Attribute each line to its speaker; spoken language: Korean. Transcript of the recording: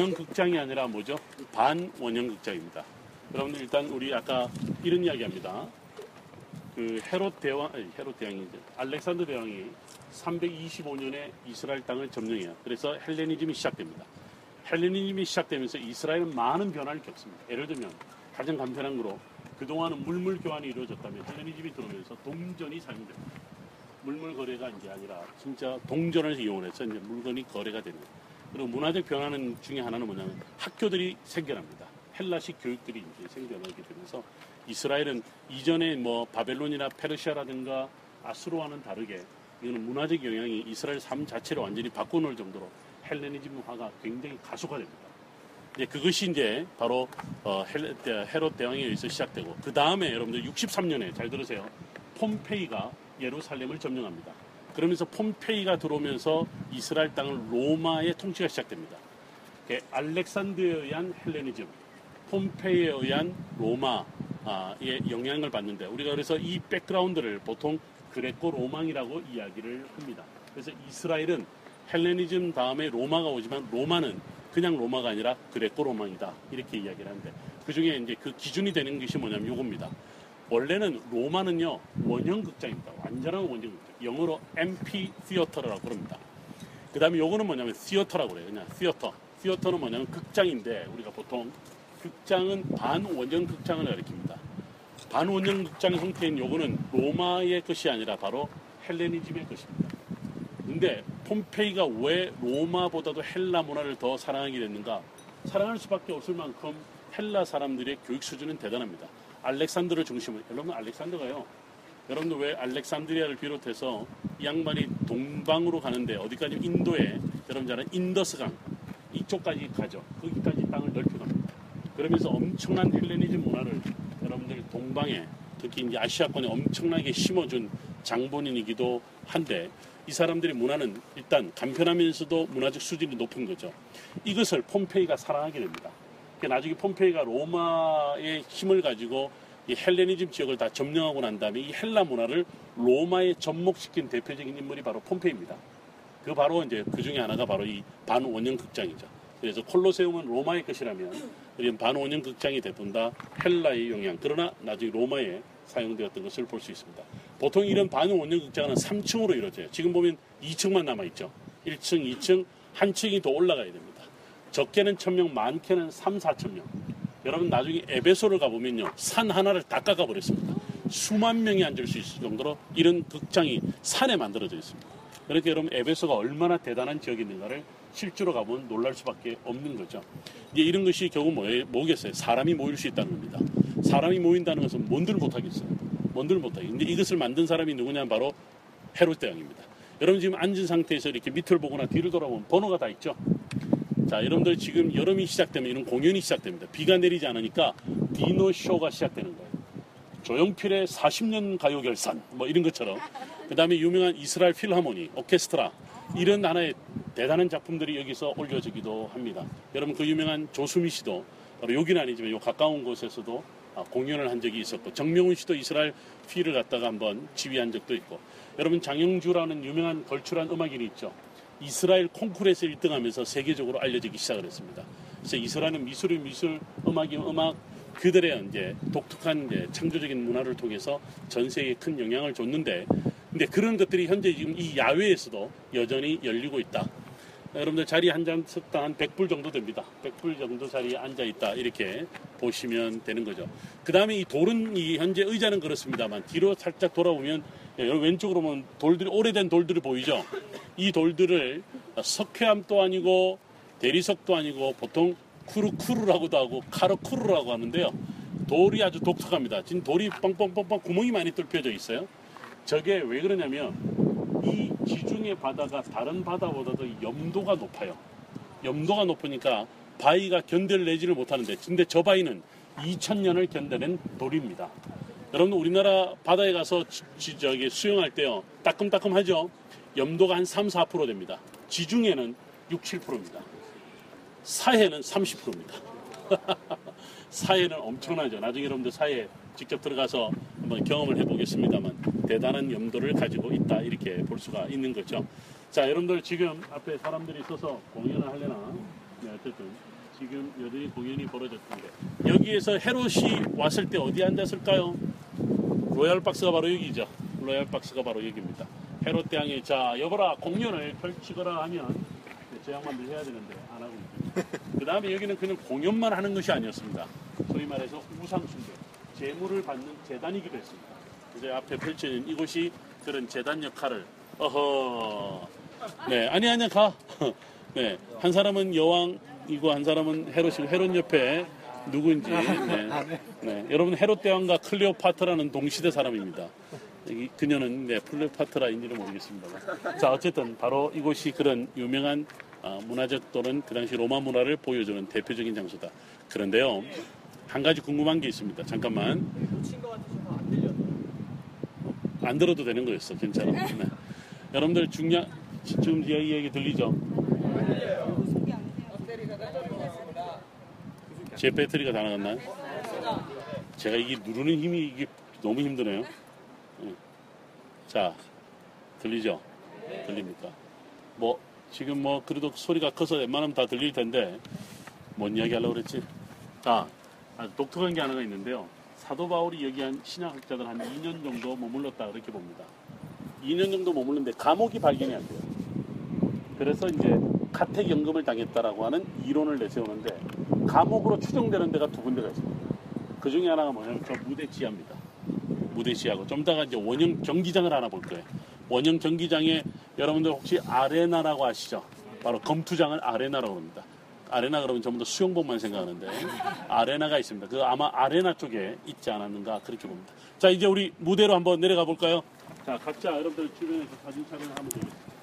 Speaker 1: 원형 극장이 아니라 뭐죠? 반원형 극장입니다. 여러분들 일단 우리 아까 이런 이야기 합니다. 그 헤롯 대왕, 아니, 헤롯 대왕이죠. 알렉산더 대왕이 325년에 이스라엘 땅을 점령해요. 그래서 헬레니즘이 시작됩니다. 헬레니즘이 시작되면서 이스라엘은 많은 변화를 겪습니다. 예를 들면 가장 간편한 거로 그동안은 물물 교환이 이루어졌다면 헬레니즘이 들어오면서 동전이 사용됩니다. 물물 거래가 이제 아니라 진짜 동전을 이용해서 이제 물건이 거래가 거예요. 그리고 문화적 변화는 중에 하나는 뭐냐면 학교들이 생겨납니다. 헬라식 교육들이 이제 생겨나게 되면서 이스라엘은 이전에 뭐 바벨론이나 페르시아라든가 아수르와는 다르게 이거는 문화적 영향이 이스라엘 삶 자체를 완전히 바꿔놓을 정도로 헬레니즘화가 굉장히 가속화됩니다. 이제 그것이 이제 바로 어, 헬- 대- 헤롯 대왕에 의해서 시작되고 그 다음에 여러분들 63년에 잘 들으세요. 폼페이가 예루살렘을 점령합니다. 그러면서 폼페이가 들어오면서 이스라엘 땅을 로마의 통치가 시작됩니다. 그 알렉산드에 의한 헬레니즘, 폼페이에 의한 로마의 영향을 받는데 우리가 그래서 이 백그라운드를 보통 Greco-Roman이라고 이야기를 합니다. 그래서 이스라엘은 헬레니즘 다음에 로마가 오지만 로마는 그냥 로마가 아니라 Greco-Roman이다 이렇게 이야기를 하는데 그 중에 이제 그 기준이 되는 것이 뭐냐면 요겁니다. 원래는 로마는요 원형 극장입니다. 완전한 원형 극장. 영어로 amphitheater라고 부릅니다. 그 다음에 요거는 뭐냐면 시어터라고 그래요. 그냥 시어터. 시어터는 뭐냐면 극장인데 우리가 보통 극장은 반원형 극장을 가리킵니다. 반원형 극장 형태인 요거는 로마의 것이 아니라 바로 헬레니즘의 것입니다. 근데 폼페이가 왜 로마보다도 헬라 문화를 더 사랑하게 됐는가? 사랑할 수밖에 없을 만큼 헬라 사람들의 교육 수준은 대단합니다. 알렉산드를 중심으로 여러분 알렉산더가요. 여러분들 왜 알렉산드리아를 비롯해서 이 양반이 동방으로 가는데 어디까지 인도에 여러분 잘 아는 인더스강 이쪽까지 가죠. 거기까지 땅을 넓혀갑니다. 그러면서 엄청난 헬레니즘 문화를 여러분들 동방에 특히 이제 아시아권에 엄청나게 심어준 장본인이기도 한데 이 사람들의 문화는 일단 간편하면서도 문화적 수준이 높은 거죠. 이것을 폼페이가 사랑하게 됩니다. 그러니까 나중에 폼페이가 로마의 힘을 가지고 이 헬레니즘 지역을 다 점령하고 난 다음에 이 헬라 문화를 로마에 접목시킨 대표적인 인물이 바로 폼페이입니다. 그 바로 이제 그 중에 하나가 바로 이 반원형 극장이죠. 그래서 콜로세움은 로마의 것이라면 이런 반원형 극장이 대부분 다 헬라의 영향. 그러나 나중에 로마에 사용되었던 것을 볼 수 있습니다. 보통 이런 반원형 극장은 3층으로 이루어져요. 지금 보면 2층만 남아 있죠. 1층, 2층, 한 층이 더 올라가야 됩니다. 적게는 1000명, 많게는 3, 4천 명. 여러분 나중에 에베소를 가보면요. 산 하나를 다 깎아버렸습니다. 수만 명이 앉을 수 있을 정도로 이런 극장이 산에 만들어져 있습니다. 그러니까 여러분 에베소가 얼마나 대단한 지역이 있는가를 실제로 가보면 놀랄 수밖에 없는 거죠. 이제 이런 것이 결국 뭐예, 뭐겠어요? 사람이 모일 수 있다는 겁니다. 사람이 모인다는 것은 뭔들 못하겠어요. 뭔들 못하겠어요. 근데 이것을 만든 사람이 누구냐면 바로 헤롯 대왕입니다. 여러분 지금 앉은 상태에서 이렇게 밑을 보거나 뒤를 돌아보면 번호가 다 있죠. 자, 여러분들 지금 여름이 시작되면 이런 공연이 시작됩니다. 비가 내리지 않으니까 디노 쇼가 시작되는 거예요. 조용필의 40년 가요 결산 뭐 이런 것처럼 그 다음에 유명한 이스라엘 필하모니 오케스트라 이런 하나의 대단한 작품들이 여기서 올려지기도 합니다. 여러분 그 유명한 조수미 씨도 바로 여기는 아니지만 요 가까운 곳에서도 아, 공연을 한 적이 있었고 정명훈 씨도 이스라엘 피를 갖다가 한번 지휘한 적도 있고 여러분 장영주라는 유명한 걸출한 음악인이 있죠. 이스라엘 콩쿠르에서 1등하면서 세계적으로 알려지기 시작을 했습니다. 그래서 이스라엘은 미술이 미술, 음악이 음악, 그들의 이제 독특한 이제 창조적인 문화를 통해서 전 세계에 큰 영향을 줬는데, 근데 그런 것들이 현재 지금 이 야외에서도 여전히 열리고 있다. 여러분들 자리에 앉았다 한 100불 정도 됩니다. 100불 정도 자리에 앉아 있다. 이렇게 보시면 되는 거죠. 그 다음에 이 돌은, 이 현재 의자는 그렇습니다만 뒤로 살짝 돌아보면 예, 왼쪽으로 보면 돌들이, 오래된 돌들이 보이죠? 이 돌들을 석회암도 아니고 대리석도 아니고 보통 쿠르쿠르라고도 하고 카르쿠르라고 하는데요. 돌이 아주 독특합니다. 지금 돌이 뻥뻥뻥뻥 구멍이 많이 뚫혀져 있어요. 저게 왜 그러냐면 이 지중해 바다가 다른 바다보다도 염도가 높아요. 염도가 높으니까 바위가 견뎌내지를 못하는데 근데 저 바위는 2000년을 견뎌낸 돌입니다. 여러분 우리나라 바다에 가서 지, 지- 저기 수영할 때요 따끔따끔하죠. 염도가 한 3, 4% 됩니다. 지중해는 6, 7%입니다. 사해는 30%입니다. 사해는 엄청나죠. 나중에 여러분들 사해 직접 들어가서 한번 경험을 해보겠습니다만 대단한 염도를 가지고 있다 이렇게 볼 수가 있는 거죠. 자, 여러분들 지금 앞에 사람들이 있어서 공연을 하려나 네, 어쨌든 지금 여전히 공연이 벌어졌는데 여기에서 헤롯이 왔을 때 어디 앉았을까요? 로얄 박스가 바로 여기죠. 로얄 박스가 바로 여기입니다. 헤롯 대왕이 자 여보라 공연을 펼치거라 하면 네, 저 양반들 해야 되는데 안 하고 있죠. 그 다음에 여기는 그냥 공연만 하는 것이 아니었습니다. 소위 말해서 우상 숭배, 제물을 받는 제단이기도 했습니다. 이제 앞에 펼쳐진 이곳이 그런 제단 역할을 어허 네 아니 아니 가. 네한 사람은 여왕이고 한 사람은 헤롯이고 헤롯 옆에 누구인지 네. 네. 여러분 헤롯 대왕과 클레오파트라는 동시대 사람입니다. 여기 그녀는 네, 플레오파트라인지는 모르겠습니다. 자 어쨌든 바로 이곳이 그런 유명한 아, 문화적 또는 그 당시 로마 문화를 보여주는 대표적인 장소다. 그런데요 한 가지 궁금한 게 있습니다. 잠깐만
Speaker 2: 놓친 것 같으셔서 안 들려요.
Speaker 1: 안 들어도 되는 거였어. 괜찮아. 네. 여러분들 중량 지금 이 얘기 들리죠? 제 배터리가 다 나갔나요? 제가 이게 누르는 힘이 이게 너무 힘드네요. 네. 자, 들리죠? 들립니까? 뭐 지금 뭐 그래도 소리가 커서 웬만하면 다 들릴 텐데 뭔 이야기 하려고 그랬지? 자, 아주 독특한 게 하나가 있는데요. 사도 바울이 여기 한 신학학자들 한 2년 정도 머물렀다 그렇게 봅니다. 2년 정도 머물렀는데 감옥이 발견이 안 돼요. 그래서 이제 가택연금을 당했다라고 하는 이론을 내세우는데 감옥으로 추정되는 데가 두 군데가 있습니다. 그 중에 하나가 뭐냐면 저 무대 지하입니다. 무대 지하고 좀 이따가 이제 원형 경기장을 하나 볼 거예요. 원형 경기장에 여러분들 혹시 아레나라고 아시죠? 바로 검투장을 아레나라고 합니다. 아레나 그러면 전부 다 수영복만 생각하는데 아레나가 있습니다. 그 아마 아레나 쪽에 있지 않았는가 그렇게 봅니다. 자 이제 우리 무대로 한번 내려가 볼까요? 자 각자 여러분들 주변에서 사진 촬영을 하면 되겠습니다.